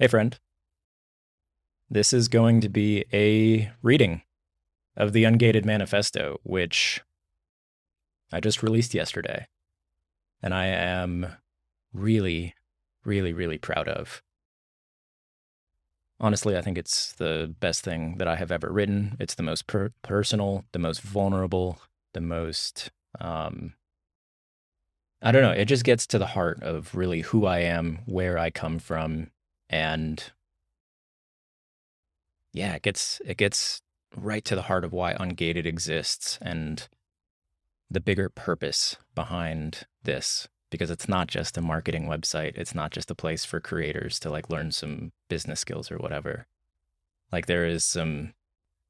Hey, friend. This is going to be a reading of the Ungated Manifesto, which I just released yesterday. And I am really, really, really proud of. Honestly, I think it's the best thing that I have ever written. It's the most per- personal, the most vulnerable, the most, um, I don't know, it just gets to the heart of really who I am, where I come from, and yeah, it gets it gets right to the heart of why Ungated exists and the bigger purpose behind this because it's not just a marketing website. It's not just a place for creators to like learn some business skills or whatever. Like there is some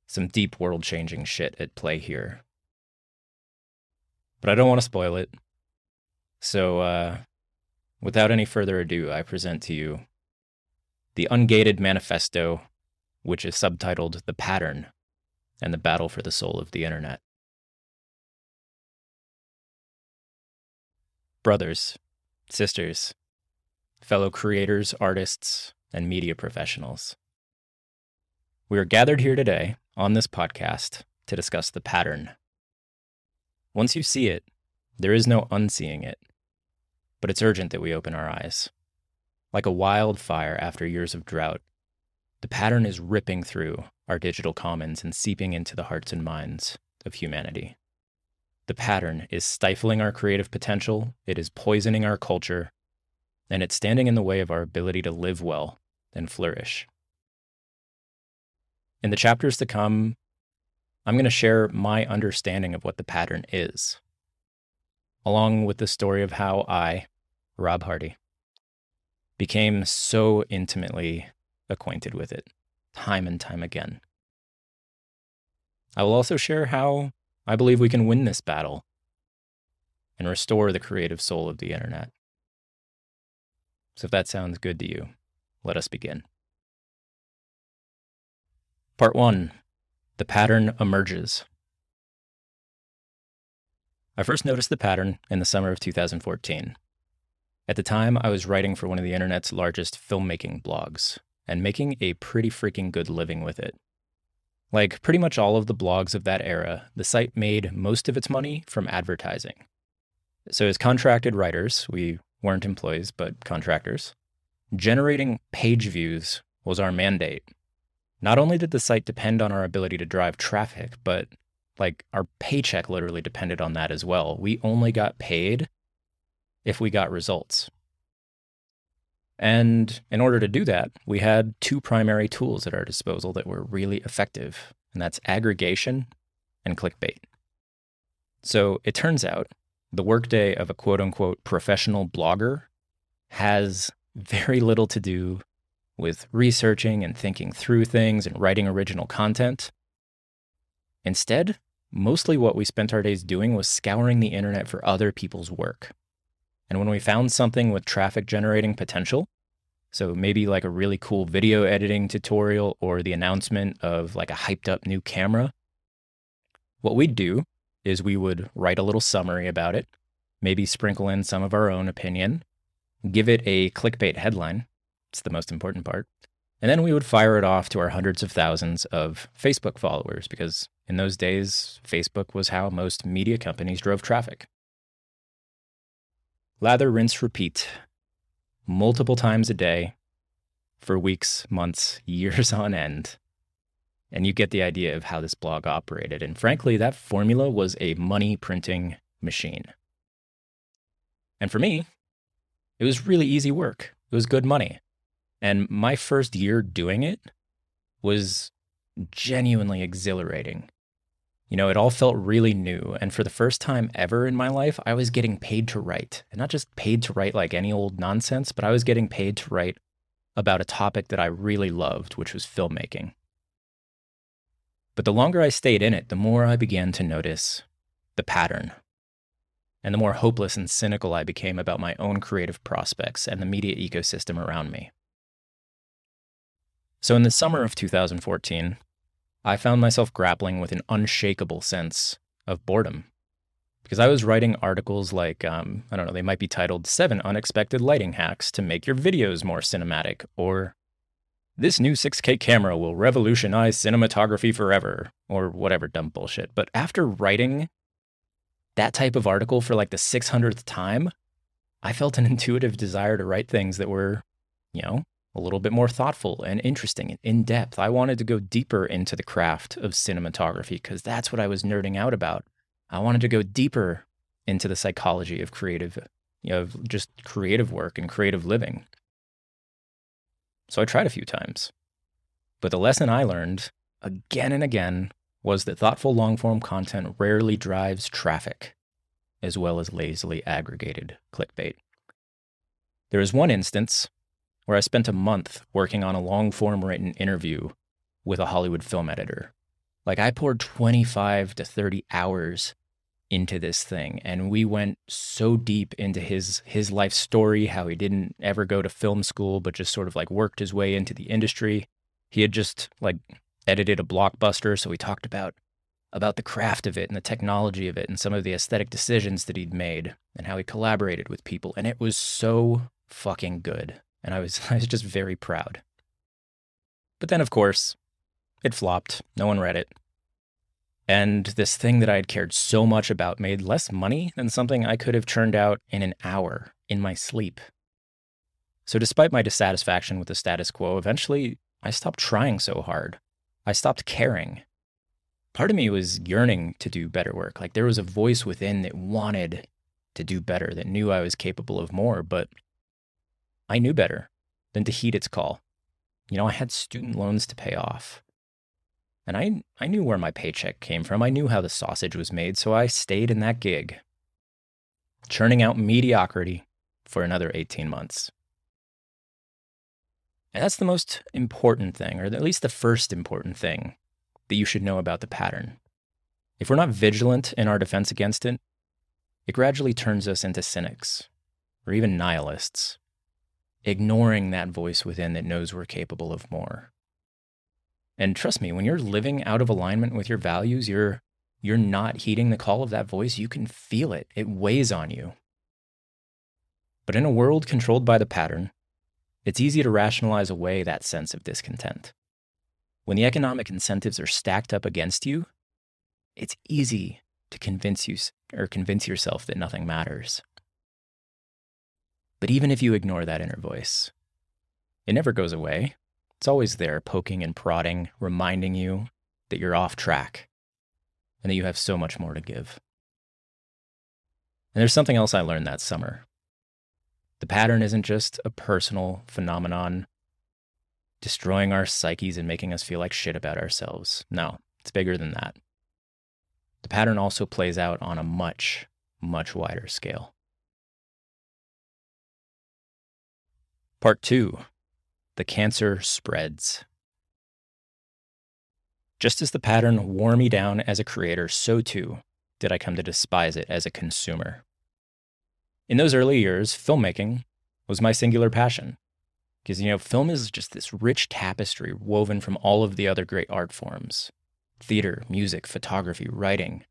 some deep world changing shit at play here. But I don't want to spoil it. So uh without any further ado, I present to you the Ungated Manifesto, which is subtitled The Pattern and the Battle for the Soul of the Internet. Brothers, sisters, fellow creators, artists, and media professionals. We are gathered here today on this podcast to discuss the pattern. Once you see it, there is no unseeing it, but it's urgent that we open our eyes. Like a wildfire after years of drought, the pattern is ripping through our digital commons and seeping into the hearts and minds of humanity. The pattern is stifling our creative potential, it is poisoning our culture, and it's standing in the way of our ability to live well and flourish. In the chapters to come, I'm going to share my understanding of what the pattern is, along with the story of how I, Rob Hardy, became so intimately acquainted with it, time and time again. I will also share how I believe we can win this battle and restore the creative soul of the internet. So, if that sounds good to you, let us begin. Part 1 The Pattern Emerges. I first noticed the pattern in the summer of 2014. At the time, I was writing for one of the internet's largest filmmaking blogs and making a pretty freaking good living with it. Like pretty much all of the blogs of that era, the site made most of its money from advertising. So, as contracted writers, we weren't employees, but contractors, generating page views was our mandate. Not only did the site depend on our ability to drive traffic, but like our paycheck literally depended on that as well. We only got paid if we got results. And in order to do that, we had two primary tools at our disposal that were really effective, and that's aggregation and clickbait. So it turns out the workday of a quote unquote professional blogger has very little to do with researching and thinking through things and writing original content. Instead, mostly what we spent our days doing was scouring the internet for other people's work. And when we found something with traffic generating potential, so maybe like a really cool video editing tutorial or the announcement of like a hyped up new camera, what we'd do is we would write a little summary about it, maybe sprinkle in some of our own opinion, give it a clickbait headline. It's the most important part. And then we would fire it off to our hundreds of thousands of Facebook followers because in those days, Facebook was how most media companies drove traffic. Lather, rinse, repeat. Multiple times a day for weeks, months, years on end. And you get the idea of how this blog operated. And frankly, that formula was a money printing machine. And for me, it was really easy work. It was good money. And my first year doing it was genuinely exhilarating. You know, it all felt really new. And for the first time ever in my life, I was getting paid to write. And not just paid to write like any old nonsense, but I was getting paid to write about a topic that I really loved, which was filmmaking. But the longer I stayed in it, the more I began to notice the pattern. And the more hopeless and cynical I became about my own creative prospects and the media ecosystem around me. So, in the summer of 2014, I found myself grappling with an unshakable sense of boredom. Because I was writing articles like, um, I don't know, they might be titled Seven Unexpected Lighting Hacks to Make Your Videos More Cinematic, or this new 6K camera will revolutionize cinematography forever, or whatever dumb bullshit. But after writing that type of article for like the 600th time, I felt an intuitive desire to write things that were, you know, a little bit more thoughtful and interesting and in depth. I wanted to go deeper into the craft of cinematography because that's what I was nerding out about. I wanted to go deeper into the psychology of creative, you know, just creative work and creative living. So I tried a few times. But the lesson I learned again and again was that thoughtful long form content rarely drives traffic, as well as lazily aggregated clickbait. There is one instance where I spent a month working on a long form written interview with a Hollywood film editor. Like I poured 25 to 30 hours into this thing and we went so deep into his his life story how he didn't ever go to film school but just sort of like worked his way into the industry he had just like edited a blockbuster so we talked about about the craft of it and the technology of it and some of the aesthetic decisions that he'd made and how he collaborated with people and it was so fucking good and I was I was just very proud but then of course it flopped no one read it and this thing that I had cared so much about made less money than something I could have churned out in an hour in my sleep. So, despite my dissatisfaction with the status quo, eventually I stopped trying so hard. I stopped caring. Part of me was yearning to do better work. Like there was a voice within that wanted to do better, that knew I was capable of more, but I knew better than to heed its call. You know, I had student loans to pay off. And I, I knew where my paycheck came from. I knew how the sausage was made, so I stayed in that gig, churning out mediocrity for another 18 months. And that's the most important thing, or at least the first important thing that you should know about the pattern. If we're not vigilant in our defense against it, it gradually turns us into cynics or even nihilists, ignoring that voice within that knows we're capable of more. And trust me, when you're living out of alignment with your values, you're you're not heeding the call of that voice, you can feel it. It weighs on you. But in a world controlled by the pattern, it's easy to rationalize away that sense of discontent. When the economic incentives are stacked up against you, it's easy to convince you or convince yourself that nothing matters. But even if you ignore that inner voice, it never goes away. It's always there, poking and prodding, reminding you that you're off track and that you have so much more to give. And there's something else I learned that summer. The pattern isn't just a personal phenomenon destroying our psyches and making us feel like shit about ourselves. No, it's bigger than that. The pattern also plays out on a much, much wider scale. Part two the cancer spreads. Just as the pattern wore me down as a creator, so too did I come to despise it as a consumer. In those early years, filmmaking was my singular passion. Because, you know, film is just this rich tapestry woven from all of the other great art forms theater, music, photography, writing.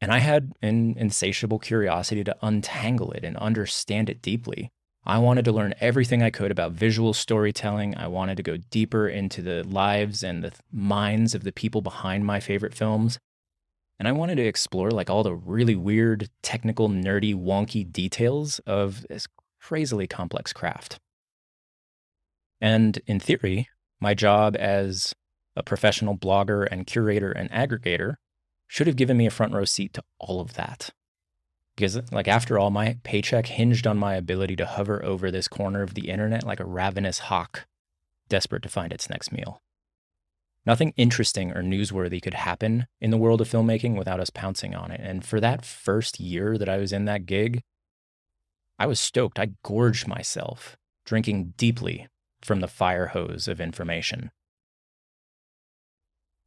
And I had an insatiable curiosity to untangle it and understand it deeply. I wanted to learn everything I could about visual storytelling. I wanted to go deeper into the lives and the minds of the people behind my favorite films. And I wanted to explore like all the really weird, technical, nerdy, wonky details of this crazily complex craft. And in theory, my job as a professional blogger and curator and aggregator should have given me a front row seat to all of that. Because, like, after all, my paycheck hinged on my ability to hover over this corner of the internet like a ravenous hawk, desperate to find its next meal. Nothing interesting or newsworthy could happen in the world of filmmaking without us pouncing on it. And for that first year that I was in that gig, I was stoked. I gorged myself, drinking deeply from the fire hose of information.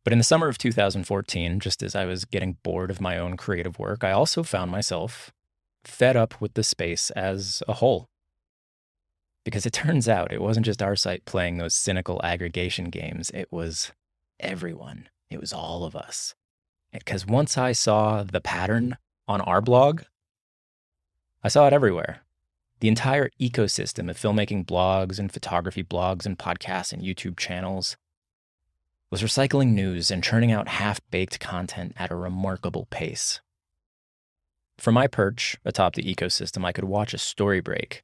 But in the summer of 2014, just as I was getting bored of my own creative work, I also found myself fed up with the space as a whole. Because it turns out it wasn't just our site playing those cynical aggregation games, it was everyone. It was all of us. Because once I saw the pattern on our blog, I saw it everywhere. the entire ecosystem of filmmaking blogs and photography blogs and podcasts and YouTube channels was recycling news and churning out half baked content at a remarkable pace. From my perch atop the ecosystem, I could watch a story break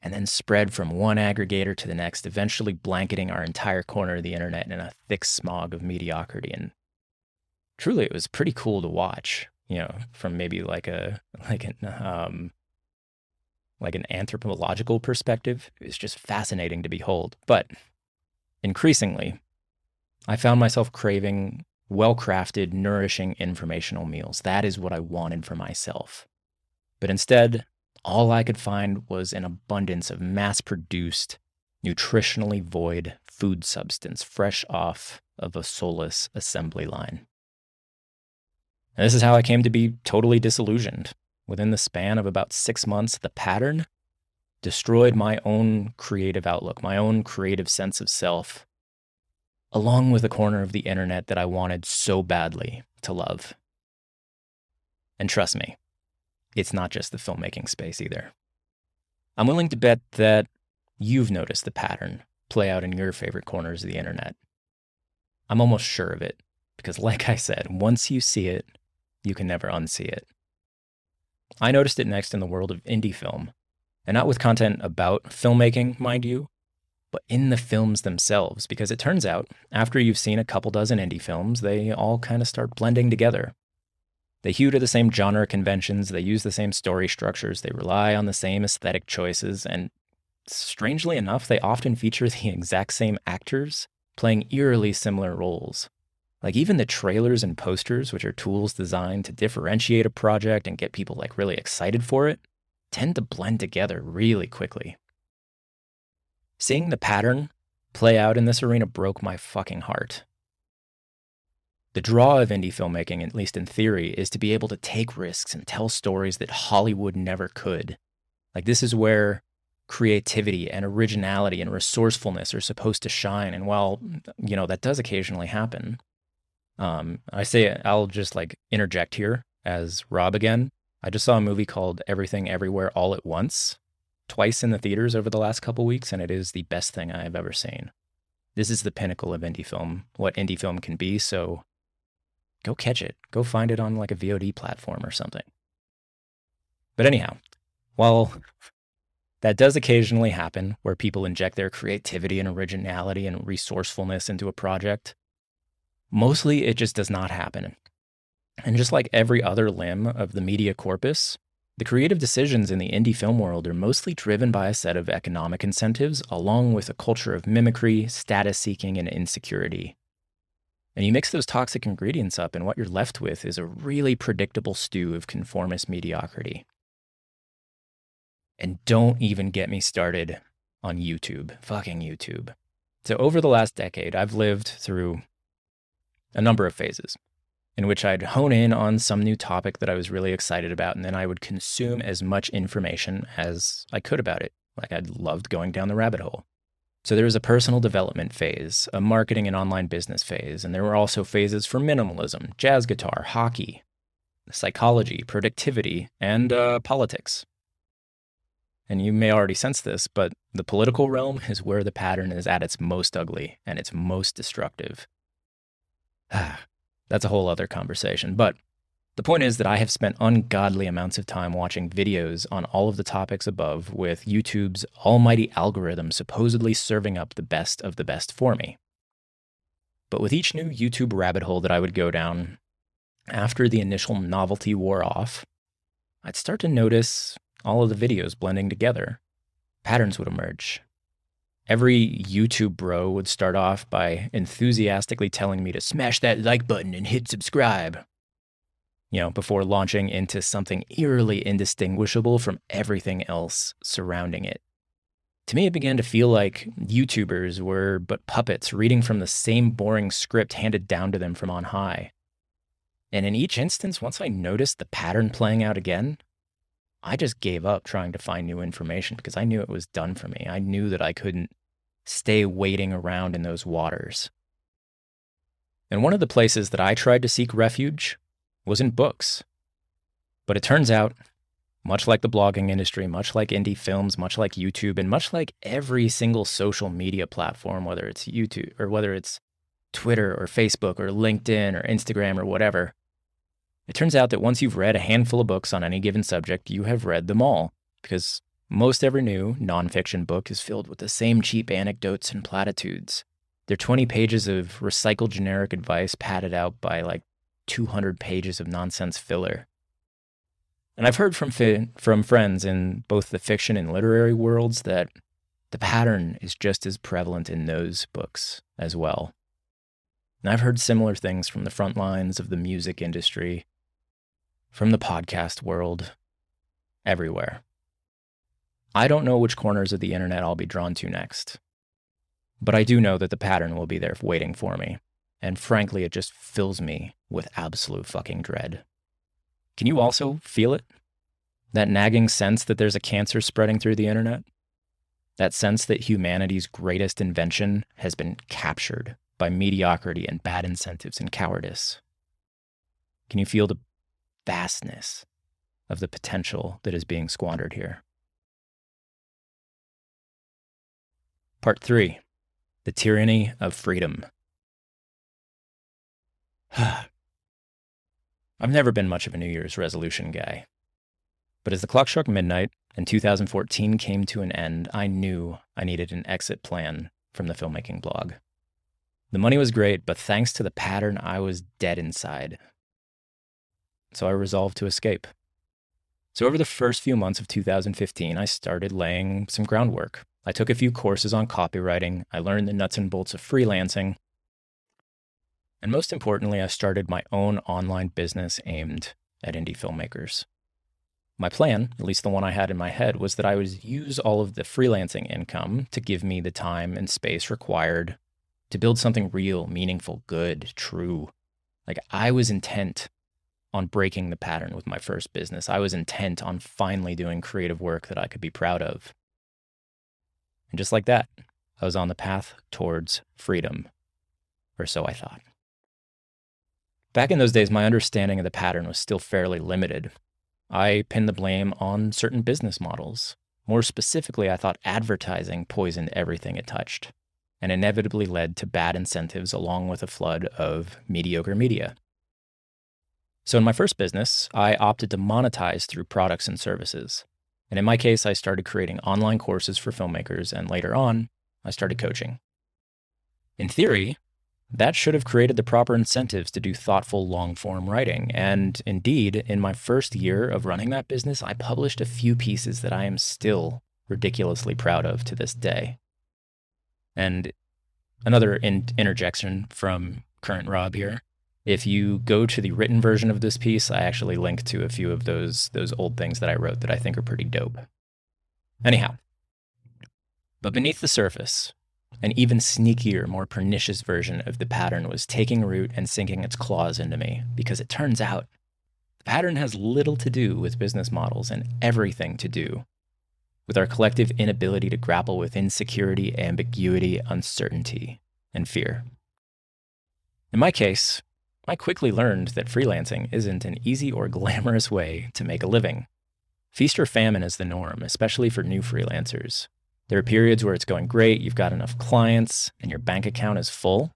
and then spread from one aggregator to the next, eventually blanketing our entire corner of the internet in a thick smog of mediocrity. And truly, it was pretty cool to watch, you know, from maybe like a, like an, um, like an anthropological perspective. It was just fascinating to behold. But increasingly, I found myself craving well crafted, nourishing, informational meals. That is what I wanted for myself. But instead, all I could find was an abundance of mass produced, nutritionally void food substance fresh off of a soulless assembly line. And this is how I came to be totally disillusioned. Within the span of about six months, the pattern destroyed my own creative outlook, my own creative sense of self, along with a corner of the internet that I wanted so badly to love. And trust me, it's not just the filmmaking space either. I'm willing to bet that you've noticed the pattern play out in your favorite corners of the internet. I'm almost sure of it because, like I said, once you see it, you can never unsee it. I noticed it next in the world of indie film, and not with content about filmmaking, mind you, but in the films themselves, because it turns out, after you've seen a couple dozen indie films, they all kind of start blending together. They hew to the same genre conventions, they use the same story structures, they rely on the same aesthetic choices, and strangely enough, they often feature the exact same actors playing eerily similar roles. Like even the trailers and posters, which are tools designed to differentiate a project and get people like really excited for it, tend to blend together really quickly. Seeing the pattern play out in this arena broke my fucking heart. The draw of indie filmmaking, at least in theory, is to be able to take risks and tell stories that Hollywood never could. Like, this is where creativity and originality and resourcefulness are supposed to shine. And while, you know, that does occasionally happen, um, I say I'll just like interject here as Rob again. I just saw a movie called Everything Everywhere All at Once twice in the theaters over the last couple weeks, and it is the best thing I've ever seen. This is the pinnacle of indie film, what indie film can be. So go catch it. Go find it on like a VOD platform or something. But anyhow, while that does occasionally happen where people inject their creativity and originality and resourcefulness into a project, mostly it just does not happen. And just like every other limb of the media corpus, the creative decisions in the indie film world are mostly driven by a set of economic incentives, along with a culture of mimicry, status seeking, and insecurity. And you mix those toxic ingredients up, and what you're left with is a really predictable stew of conformist mediocrity. And don't even get me started on YouTube. Fucking YouTube. So, over the last decade, I've lived through a number of phases in which I'd hone in on some new topic that I was really excited about, and then I would consume as much information as I could about it. Like I'd loved going down the rabbit hole. So there was a personal development phase, a marketing and online business phase, and there were also phases for minimalism, jazz guitar, hockey, psychology, productivity, and uh, politics. And you may already sense this, but the political realm is where the pattern is at its most ugly and its most destructive. That's a whole other conversation. But the point is that I have spent ungodly amounts of time watching videos on all of the topics above, with YouTube's almighty algorithm supposedly serving up the best of the best for me. But with each new YouTube rabbit hole that I would go down, after the initial novelty wore off, I'd start to notice all of the videos blending together. Patterns would emerge. Every YouTube bro would start off by enthusiastically telling me to smash that like button and hit subscribe. You know, before launching into something eerily indistinguishable from everything else surrounding it. To me, it began to feel like YouTubers were but puppets reading from the same boring script handed down to them from on high. And in each instance, once I noticed the pattern playing out again, I just gave up trying to find new information because I knew it was done for me. I knew that I couldn't stay waiting around in those waters. And one of the places that I tried to seek refuge was in books. But it turns out Much like the blogging industry, much like indie films, much like YouTube, and much like every single social media platform, whether it's YouTube or whether it's Twitter or Facebook or LinkedIn or Instagram or whatever, it turns out that once you've read a handful of books on any given subject, you have read them all, because most every new nonfiction book is filled with the same cheap anecdotes and platitudes. They're 20 pages of recycled generic advice padded out by like 200 pages of nonsense filler. And I've heard from, fi- from friends in both the fiction and literary worlds that the pattern is just as prevalent in those books as well. And I've heard similar things from the front lines of the music industry, from the podcast world, everywhere. I don't know which corners of the internet I'll be drawn to next, but I do know that the pattern will be there waiting for me. And frankly, it just fills me with absolute fucking dread. Can you also feel it? That nagging sense that there's a cancer spreading through the internet? That sense that humanity's greatest invention has been captured by mediocrity and bad incentives and cowardice? Can you feel the vastness of the potential that is being squandered here? Part 3 The Tyranny of Freedom. I've never been much of a New Year's resolution guy. But as the clock struck midnight and 2014 came to an end, I knew I needed an exit plan from the filmmaking blog. The money was great, but thanks to the pattern, I was dead inside. So I resolved to escape. So, over the first few months of 2015, I started laying some groundwork. I took a few courses on copywriting, I learned the nuts and bolts of freelancing, and most importantly, I started my own online business aimed at indie filmmakers. My plan, at least the one I had in my head, was that I would use all of the freelancing income to give me the time and space required to build something real, meaningful, good, true. Like I was intent on breaking the pattern with my first business. I was intent on finally doing creative work that I could be proud of. And just like that, I was on the path towards freedom, or so I thought. Back in those days, my understanding of the pattern was still fairly limited. I pinned the blame on certain business models. More specifically, I thought advertising poisoned everything it touched and inevitably led to bad incentives along with a flood of mediocre media. So, in my first business, I opted to monetize through products and services. And in my case, I started creating online courses for filmmakers, and later on, I started coaching. In theory, that should have created the proper incentives to do thoughtful long form writing. And indeed, in my first year of running that business, I published a few pieces that I am still ridiculously proud of to this day. And another in- interjection from current Rob here. If you go to the written version of this piece, I actually link to a few of those those old things that I wrote that I think are pretty dope. Anyhow, but beneath the surface, an even sneakier, more pernicious version of the pattern was taking root and sinking its claws into me because it turns out the pattern has little to do with business models and everything to do with our collective inability to grapple with insecurity, ambiguity, uncertainty, and fear. In my case, I quickly learned that freelancing isn't an easy or glamorous way to make a living. Feast or famine is the norm, especially for new freelancers. There are periods where it's going great, you've got enough clients, and your bank account is full.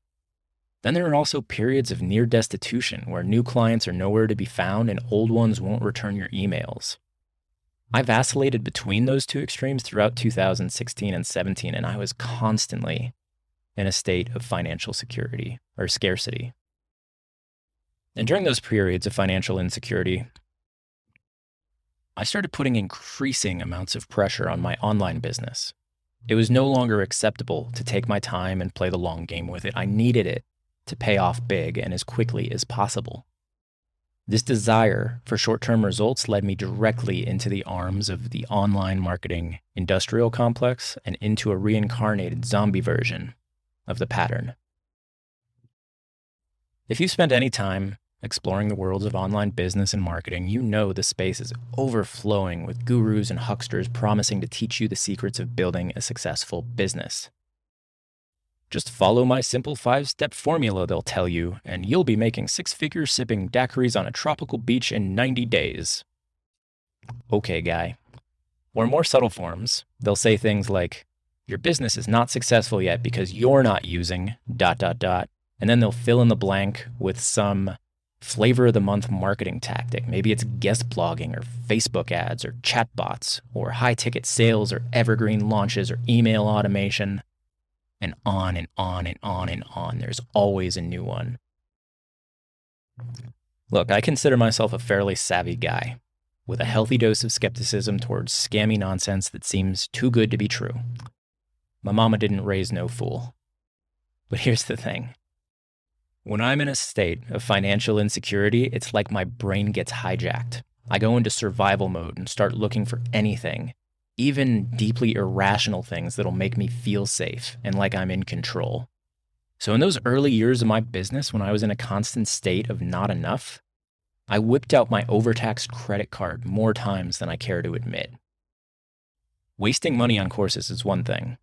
Then there are also periods of near destitution where new clients are nowhere to be found and old ones won't return your emails. I vacillated between those two extremes throughout 2016 and 17, and I was constantly in a state of financial security or scarcity. And during those periods of financial insecurity, I started putting increasing amounts of pressure on my online business. It was no longer acceptable to take my time and play the long game with it. I needed it to pay off big and as quickly as possible. This desire for short term results led me directly into the arms of the online marketing industrial complex and into a reincarnated zombie version of the pattern. If you spend any time exploring the worlds of online business and marketing, you know the space is overflowing with gurus and hucksters promising to teach you the secrets of building a successful business. Just follow my simple five step formula, they'll tell you, and you'll be making six figures sipping daiquiris on a tropical beach in 90 days. okay guy. Or more subtle forms, they'll say things like, your business is not successful yet because you're not using dot dot dot. And then they'll fill in the blank with some flavor of the month marketing tactic. Maybe it's guest blogging or Facebook ads or chatbots or high ticket sales or evergreen launches or email automation. And on and on and on and on. There's always a new one. Look, I consider myself a fairly savvy guy with a healthy dose of skepticism towards scammy nonsense that seems too good to be true. My mama didn't raise no fool. But here's the thing when I'm in a state of financial insecurity, it's like my brain gets hijacked. I go into survival mode and start looking for anything, even deeply irrational things that'll make me feel safe and like I'm in control. So, in those early years of my business, when I was in a constant state of not enough, I whipped out my overtaxed credit card more times than I care to admit. Wasting money on courses is one thing,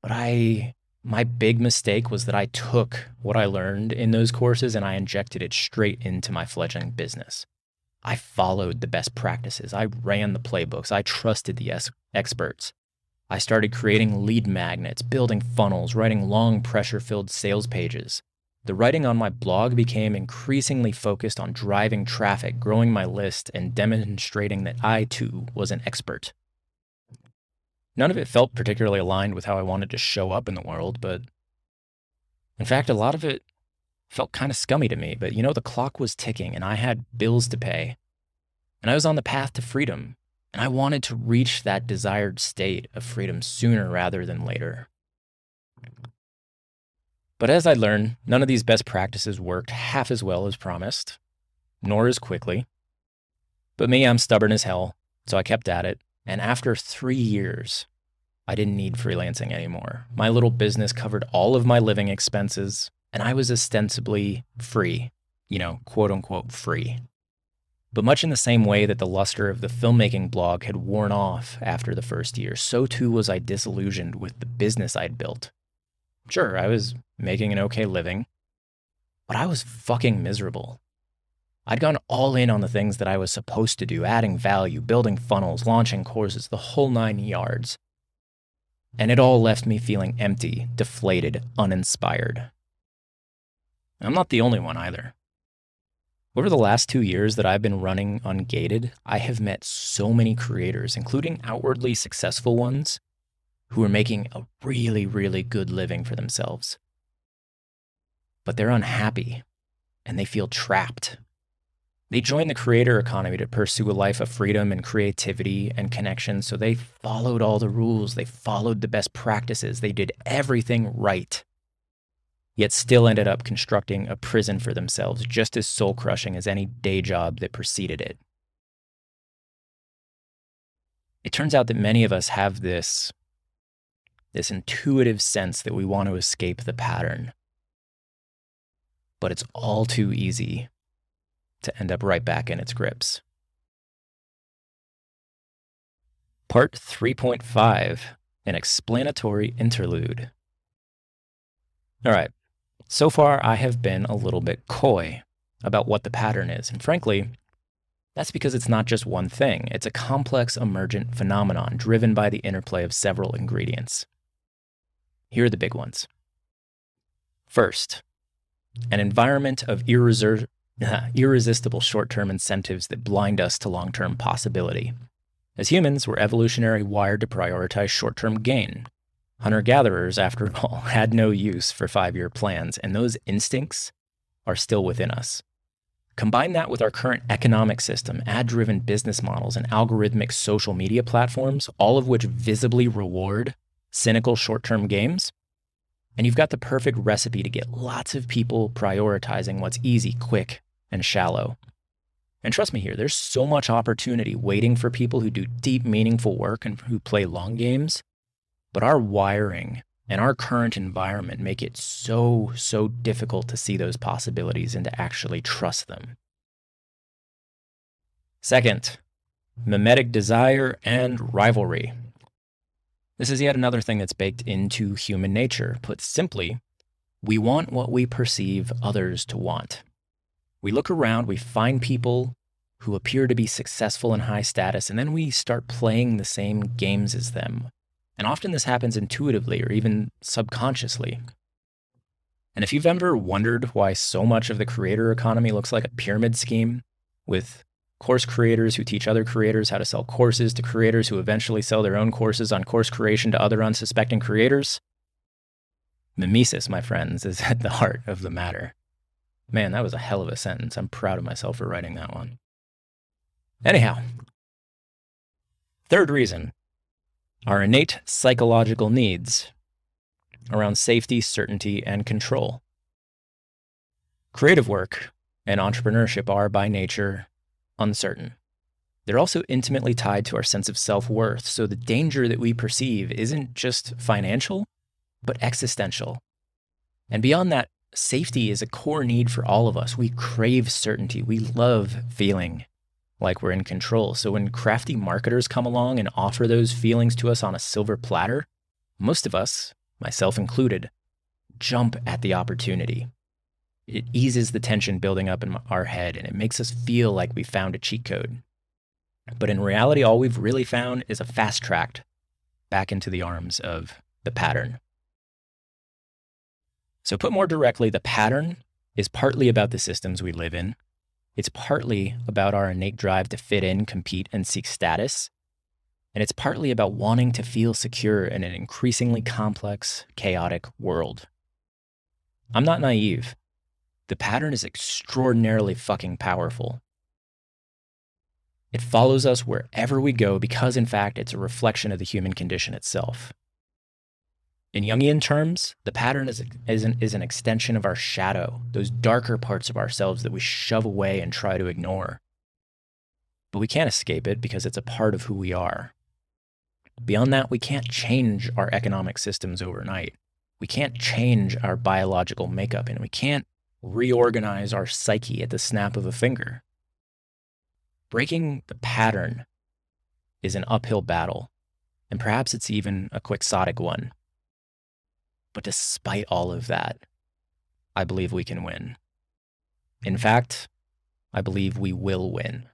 but I my big mistake was that I took what I learned in those courses and I injected it straight into my fledgling business. I followed the best practices. I ran the playbooks. I trusted the es- experts. I started creating lead magnets, building funnels, writing long pressure filled sales pages. The writing on my blog became increasingly focused on driving traffic, growing my list, and demonstrating that I too was an expert. None of it felt particularly aligned with how I wanted to show up in the world, but in fact, a lot of it felt kind of scummy to me. But you know, the clock was ticking and I had bills to pay. And I was on the path to freedom. And I wanted to reach that desired state of freedom sooner rather than later. But as I learned, none of these best practices worked half as well as promised, nor as quickly. But me, I'm stubborn as hell, so I kept at it. And after three years, I didn't need freelancing anymore. My little business covered all of my living expenses, and I was ostensibly free, you know, quote unquote free. But much in the same way that the luster of the filmmaking blog had worn off after the first year, so too was I disillusioned with the business I'd built. Sure, I was making an okay living, but I was fucking miserable. I'd gone all in on the things that I was supposed to do, adding value, building funnels, launching courses, the whole nine yards. And it all left me feeling empty, deflated, uninspired. I'm not the only one either. Over the last two years that I've been running Ungated, I have met so many creators, including outwardly successful ones, who are making a really, really good living for themselves. But they're unhappy and they feel trapped they joined the creator economy to pursue a life of freedom and creativity and connection. So they followed all the rules, they followed the best practices, they did everything right. Yet still ended up constructing a prison for themselves, just as soul crushing as any day job that preceded it. It turns out that many of us have this, this intuitive sense that we want to escape the pattern. But it's all too easy to end up right back in its grips. Part 3.5 An Explanatory Interlude. All right, so far I have been a little bit coy about what the pattern is, and frankly, that's because it's not just one thing. It's a complex emergent phenomenon driven by the interplay of several ingredients. Here are the big ones. First, an environment of irreser- irresistible short term incentives that blind us to long term possibility. As humans, we're evolutionarily wired to prioritize short term gain. Hunter gatherers, after all, had no use for five year plans, and those instincts are still within us. Combine that with our current economic system, ad driven business models, and algorithmic social media platforms, all of which visibly reward cynical short term games, and you've got the perfect recipe to get lots of people prioritizing what's easy, quick, and shallow. And trust me here, there's so much opportunity waiting for people who do deep, meaningful work and who play long games. But our wiring and our current environment make it so, so difficult to see those possibilities and to actually trust them. Second, mimetic desire and rivalry. This is yet another thing that's baked into human nature. Put simply, we want what we perceive others to want. We look around, we find people who appear to be successful and high status, and then we start playing the same games as them. And often this happens intuitively or even subconsciously. And if you've ever wondered why so much of the creator economy looks like a pyramid scheme, with course creators who teach other creators how to sell courses to creators who eventually sell their own courses on course creation to other unsuspecting creators, mimesis, my friends, is at the heart of the matter. Man, that was a hell of a sentence. I'm proud of myself for writing that one. Mm-hmm. Anyhow, third reason our innate psychological needs around safety, certainty, and control. Creative work and entrepreneurship are, by nature, uncertain. They're also intimately tied to our sense of self worth, so the danger that we perceive isn't just financial, but existential. And beyond that, safety is a core need for all of us. We crave certainty. We love feeling like we're in control. So when crafty marketers come along and offer those feelings to us on a silver platter, most of us, myself included, jump at the opportunity. It eases the tension building up in our head and it makes us feel like we found a cheat code. But in reality, all we've really found is a fast track back into the arms of the pattern. So, put more directly, the pattern is partly about the systems we live in. It's partly about our innate drive to fit in, compete, and seek status. And it's partly about wanting to feel secure in an increasingly complex, chaotic world. I'm not naive. The pattern is extraordinarily fucking powerful. It follows us wherever we go because, in fact, it's a reflection of the human condition itself. In Jungian terms, the pattern is, is, an, is an extension of our shadow, those darker parts of ourselves that we shove away and try to ignore. But we can't escape it because it's a part of who we are. Beyond that, we can't change our economic systems overnight. We can't change our biological makeup, and we can't reorganize our psyche at the snap of a finger. Breaking the pattern is an uphill battle, and perhaps it's even a quixotic one. But despite all of that, I believe we can win. In fact, I believe we will win.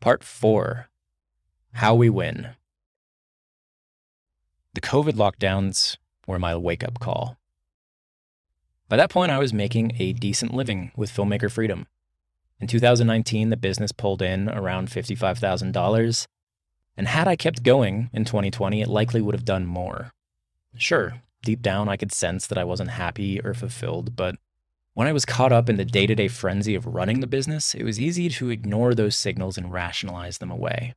Part 4 How We Win. The COVID lockdowns were my wake up call. By that point, I was making a decent living with Filmmaker Freedom. In 2019, the business pulled in around $55,000, and had I kept going in 2020, it likely would have done more. Sure, deep down I could sense that I wasn't happy or fulfilled, but when I was caught up in the day to day frenzy of running the business, it was easy to ignore those signals and rationalize them away.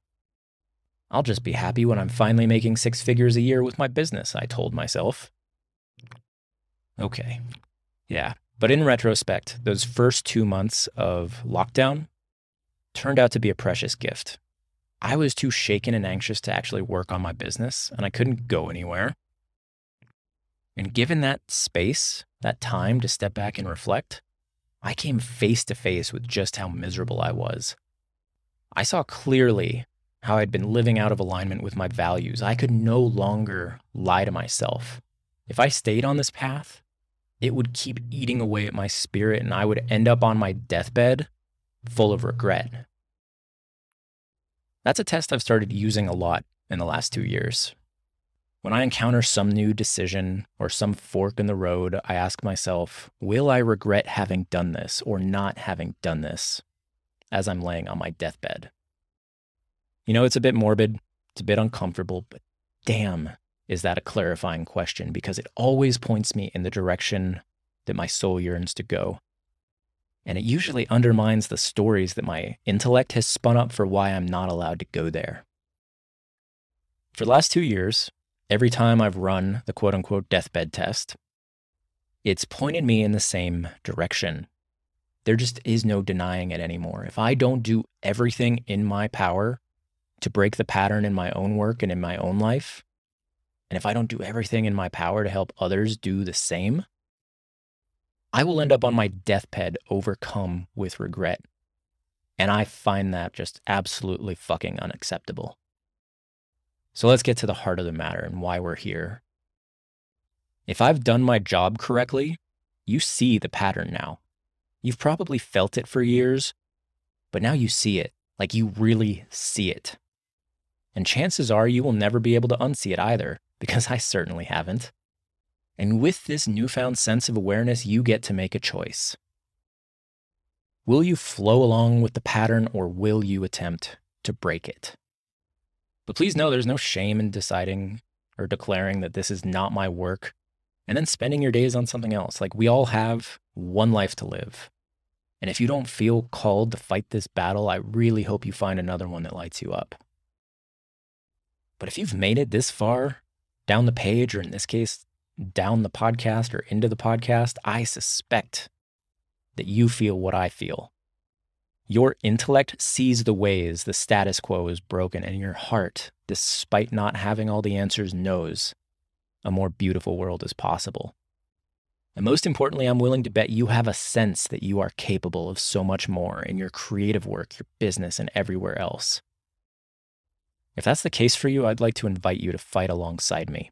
I'll just be happy when I'm finally making six figures a year with my business, I told myself. Okay, yeah. But in retrospect, those first two months of lockdown turned out to be a precious gift. I was too shaken and anxious to actually work on my business, and I couldn't go anywhere. And given that space, that time to step back and reflect, I came face to face with just how miserable I was. I saw clearly how I'd been living out of alignment with my values. I could no longer lie to myself. If I stayed on this path, it would keep eating away at my spirit, and I would end up on my deathbed full of regret. That's a test I've started using a lot in the last two years. When I encounter some new decision or some fork in the road, I ask myself, will I regret having done this or not having done this as I'm laying on my deathbed? You know, it's a bit morbid, it's a bit uncomfortable, but damn, is that a clarifying question because it always points me in the direction that my soul yearns to go and it usually undermines the stories that my intellect has spun up for why I'm not allowed to go there. For the last two years, every time I've run the quote unquote deathbed test, it's pointed me in the same direction. There just is no denying it anymore. If I don't do everything in my power to break the pattern in my own work and in my own life, and if I don't do everything in my power to help others do the same, I will end up on my deathbed overcome with regret. And I find that just absolutely fucking unacceptable. So let's get to the heart of the matter and why we're here. If I've done my job correctly, you see the pattern now. You've probably felt it for years, but now you see it, like you really see it. And chances are you will never be able to unsee it either, because I certainly haven't. And with this newfound sense of awareness, you get to make a choice. Will you flow along with the pattern or will you attempt to break it? But please know there's no shame in deciding or declaring that this is not my work and then spending your days on something else. Like we all have one life to live. And if you don't feel called to fight this battle, I really hope you find another one that lights you up. But if you've made it this far down the page, or in this case, down the podcast or into the podcast, I suspect that you feel what I feel. Your intellect sees the ways the status quo is broken, and your heart, despite not having all the answers, knows a more beautiful world is possible. And most importantly, I'm willing to bet you have a sense that you are capable of so much more in your creative work, your business, and everywhere else. If that's the case for you, I'd like to invite you to fight alongside me.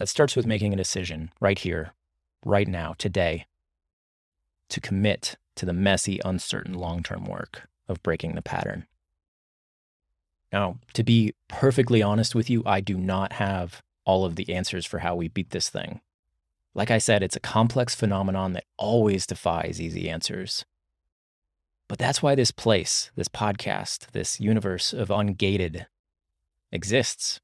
That starts with making a decision right here, right now, today, to commit to the messy, uncertain long term work of breaking the pattern. Now, to be perfectly honest with you, I do not have all of the answers for how we beat this thing. Like I said, it's a complex phenomenon that always defies easy answers. But that's why this place, this podcast, this universe of ungated exists.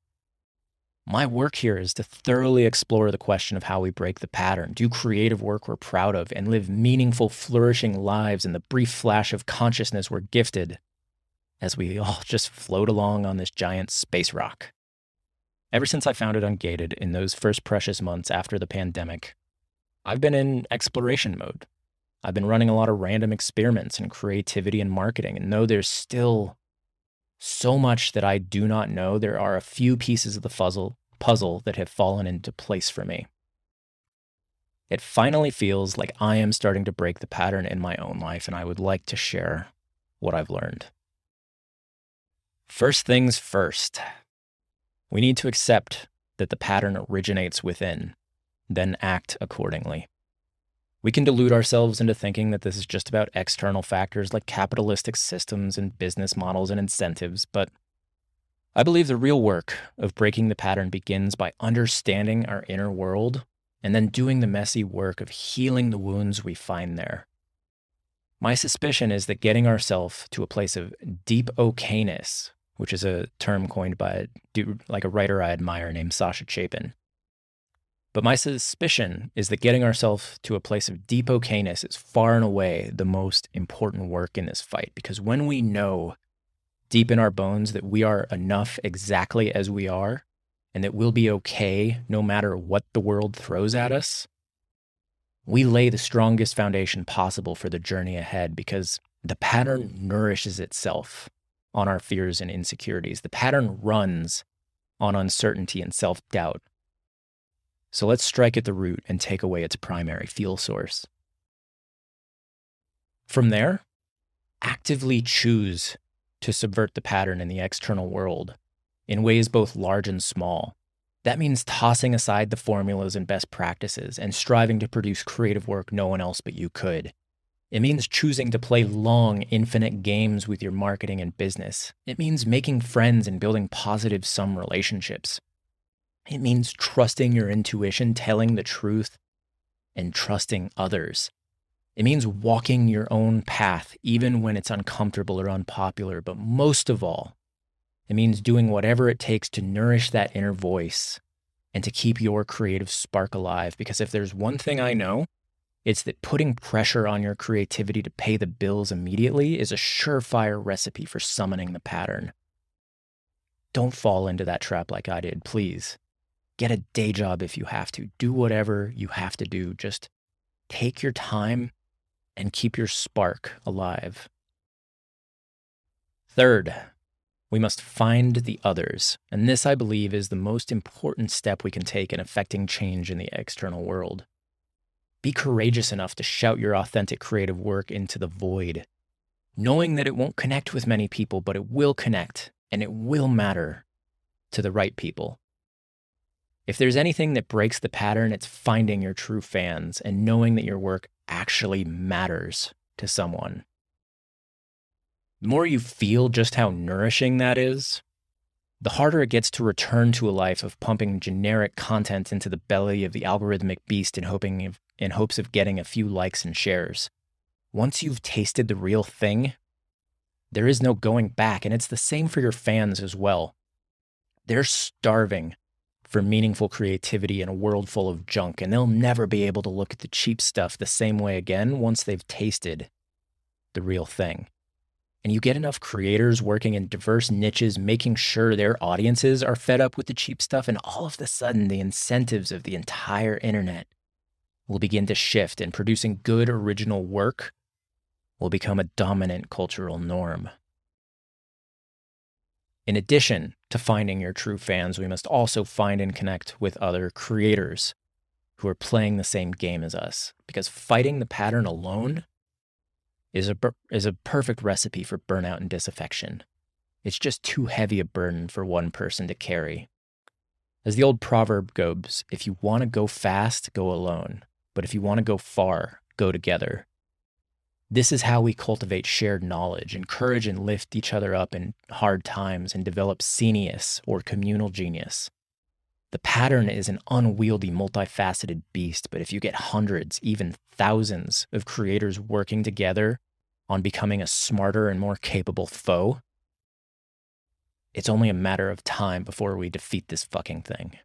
My work here is to thoroughly explore the question of how we break the pattern, do creative work we're proud of, and live meaningful, flourishing lives in the brief flash of consciousness we're gifted as we all just float along on this giant space rock. Ever since I founded Ungated in those first precious months after the pandemic, I've been in exploration mode. I've been running a lot of random experiments in creativity and marketing, and though there's still so much that I do not know, there are a few pieces of the puzzle, puzzle that have fallen into place for me. It finally feels like I am starting to break the pattern in my own life, and I would like to share what I've learned. First things first, we need to accept that the pattern originates within, then act accordingly. We can delude ourselves into thinking that this is just about external factors like capitalistic systems and business models and incentives, but I believe the real work of breaking the pattern begins by understanding our inner world and then doing the messy work of healing the wounds we find there. My suspicion is that getting ourselves to a place of deep okayness, which is a term coined by a dude, like a writer I admire named Sasha Chapin, but my suspicion is that getting ourselves to a place of deep okayness is far and away the most important work in this fight because when we know deep in our bones that we are enough exactly as we are and that we'll be okay no matter what the world throws at us, we lay the strongest foundation possible for the journey ahead because the pattern nourishes itself on our fears and insecurities. The pattern runs on uncertainty and self doubt. So let's strike at the root and take away its primary fuel source. From there, actively choose to subvert the pattern in the external world in ways both large and small. That means tossing aside the formulas and best practices and striving to produce creative work no one else but you could. It means choosing to play long, infinite games with your marketing and business. It means making friends and building positive sum relationships. It means trusting your intuition, telling the truth, and trusting others. It means walking your own path, even when it's uncomfortable or unpopular. But most of all, it means doing whatever it takes to nourish that inner voice and to keep your creative spark alive. Because if there's one thing I know, it's that putting pressure on your creativity to pay the bills immediately is a surefire recipe for summoning the pattern. Don't fall into that trap like I did, please. Get a day job if you have to. Do whatever you have to do. Just take your time and keep your spark alive. Third, we must find the others. And this, I believe, is the most important step we can take in affecting change in the external world. Be courageous enough to shout your authentic creative work into the void, knowing that it won't connect with many people, but it will connect and it will matter to the right people. If there's anything that breaks the pattern, it's finding your true fans and knowing that your work actually matters to someone. The more you feel just how nourishing that is, the harder it gets to return to a life of pumping generic content into the belly of the algorithmic beast in, hoping in hopes of getting a few likes and shares. Once you've tasted the real thing, there is no going back, and it's the same for your fans as well. They're starving for meaningful creativity in a world full of junk, and they'll never be able to look at the cheap stuff the same way again once they've tasted the real thing. And you get enough creators working in diverse niches, making sure their audiences are fed up with the cheap stuff, and all of a sudden, the incentives of the entire internet will begin to shift, and producing good original work will become a dominant cultural norm. In addition to finding your true fans, we must also find and connect with other creators who are playing the same game as us. Because fighting the pattern alone is a, is a perfect recipe for burnout and disaffection. It's just too heavy a burden for one person to carry. As the old proverb goes, if you want to go fast, go alone. But if you want to go far, go together. This is how we cultivate shared knowledge, encourage and lift each other up in hard times, and develop scenius or communal genius. The pattern is an unwieldy, multifaceted beast, but if you get hundreds, even thousands of creators working together on becoming a smarter and more capable foe, it's only a matter of time before we defeat this fucking thing.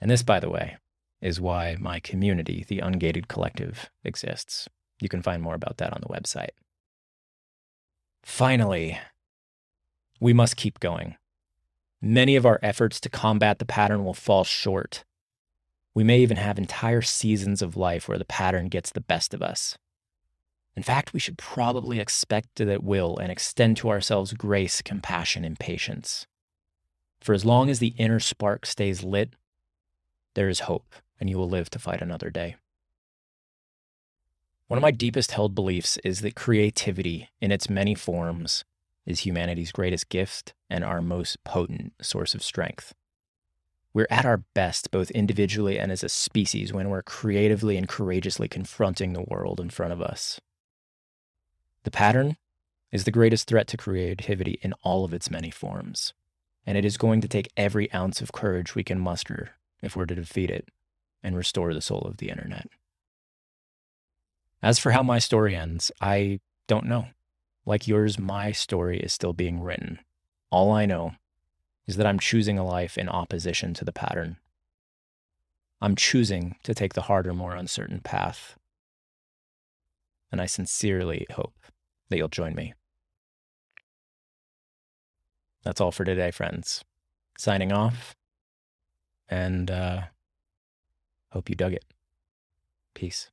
And this, by the way, is why my community, the Ungated Collective, exists. You can find more about that on the website. Finally, we must keep going. Many of our efforts to combat the pattern will fall short. We may even have entire seasons of life where the pattern gets the best of us. In fact, we should probably expect that it will and extend to ourselves grace, compassion, and patience. For as long as the inner spark stays lit, there is hope, and you will live to fight another day. One of my deepest held beliefs is that creativity, in its many forms, is humanity's greatest gift and our most potent source of strength. We're at our best, both individually and as a species, when we're creatively and courageously confronting the world in front of us. The pattern is the greatest threat to creativity in all of its many forms, and it is going to take every ounce of courage we can muster if we're to defeat it and restore the soul of the internet. As for how my story ends, I don't know. Like yours, my story is still being written. All I know is that I'm choosing a life in opposition to the pattern. I'm choosing to take the harder, more uncertain path. And I sincerely hope that you'll join me. That's all for today, friends. Signing off, and uh, hope you dug it. Peace.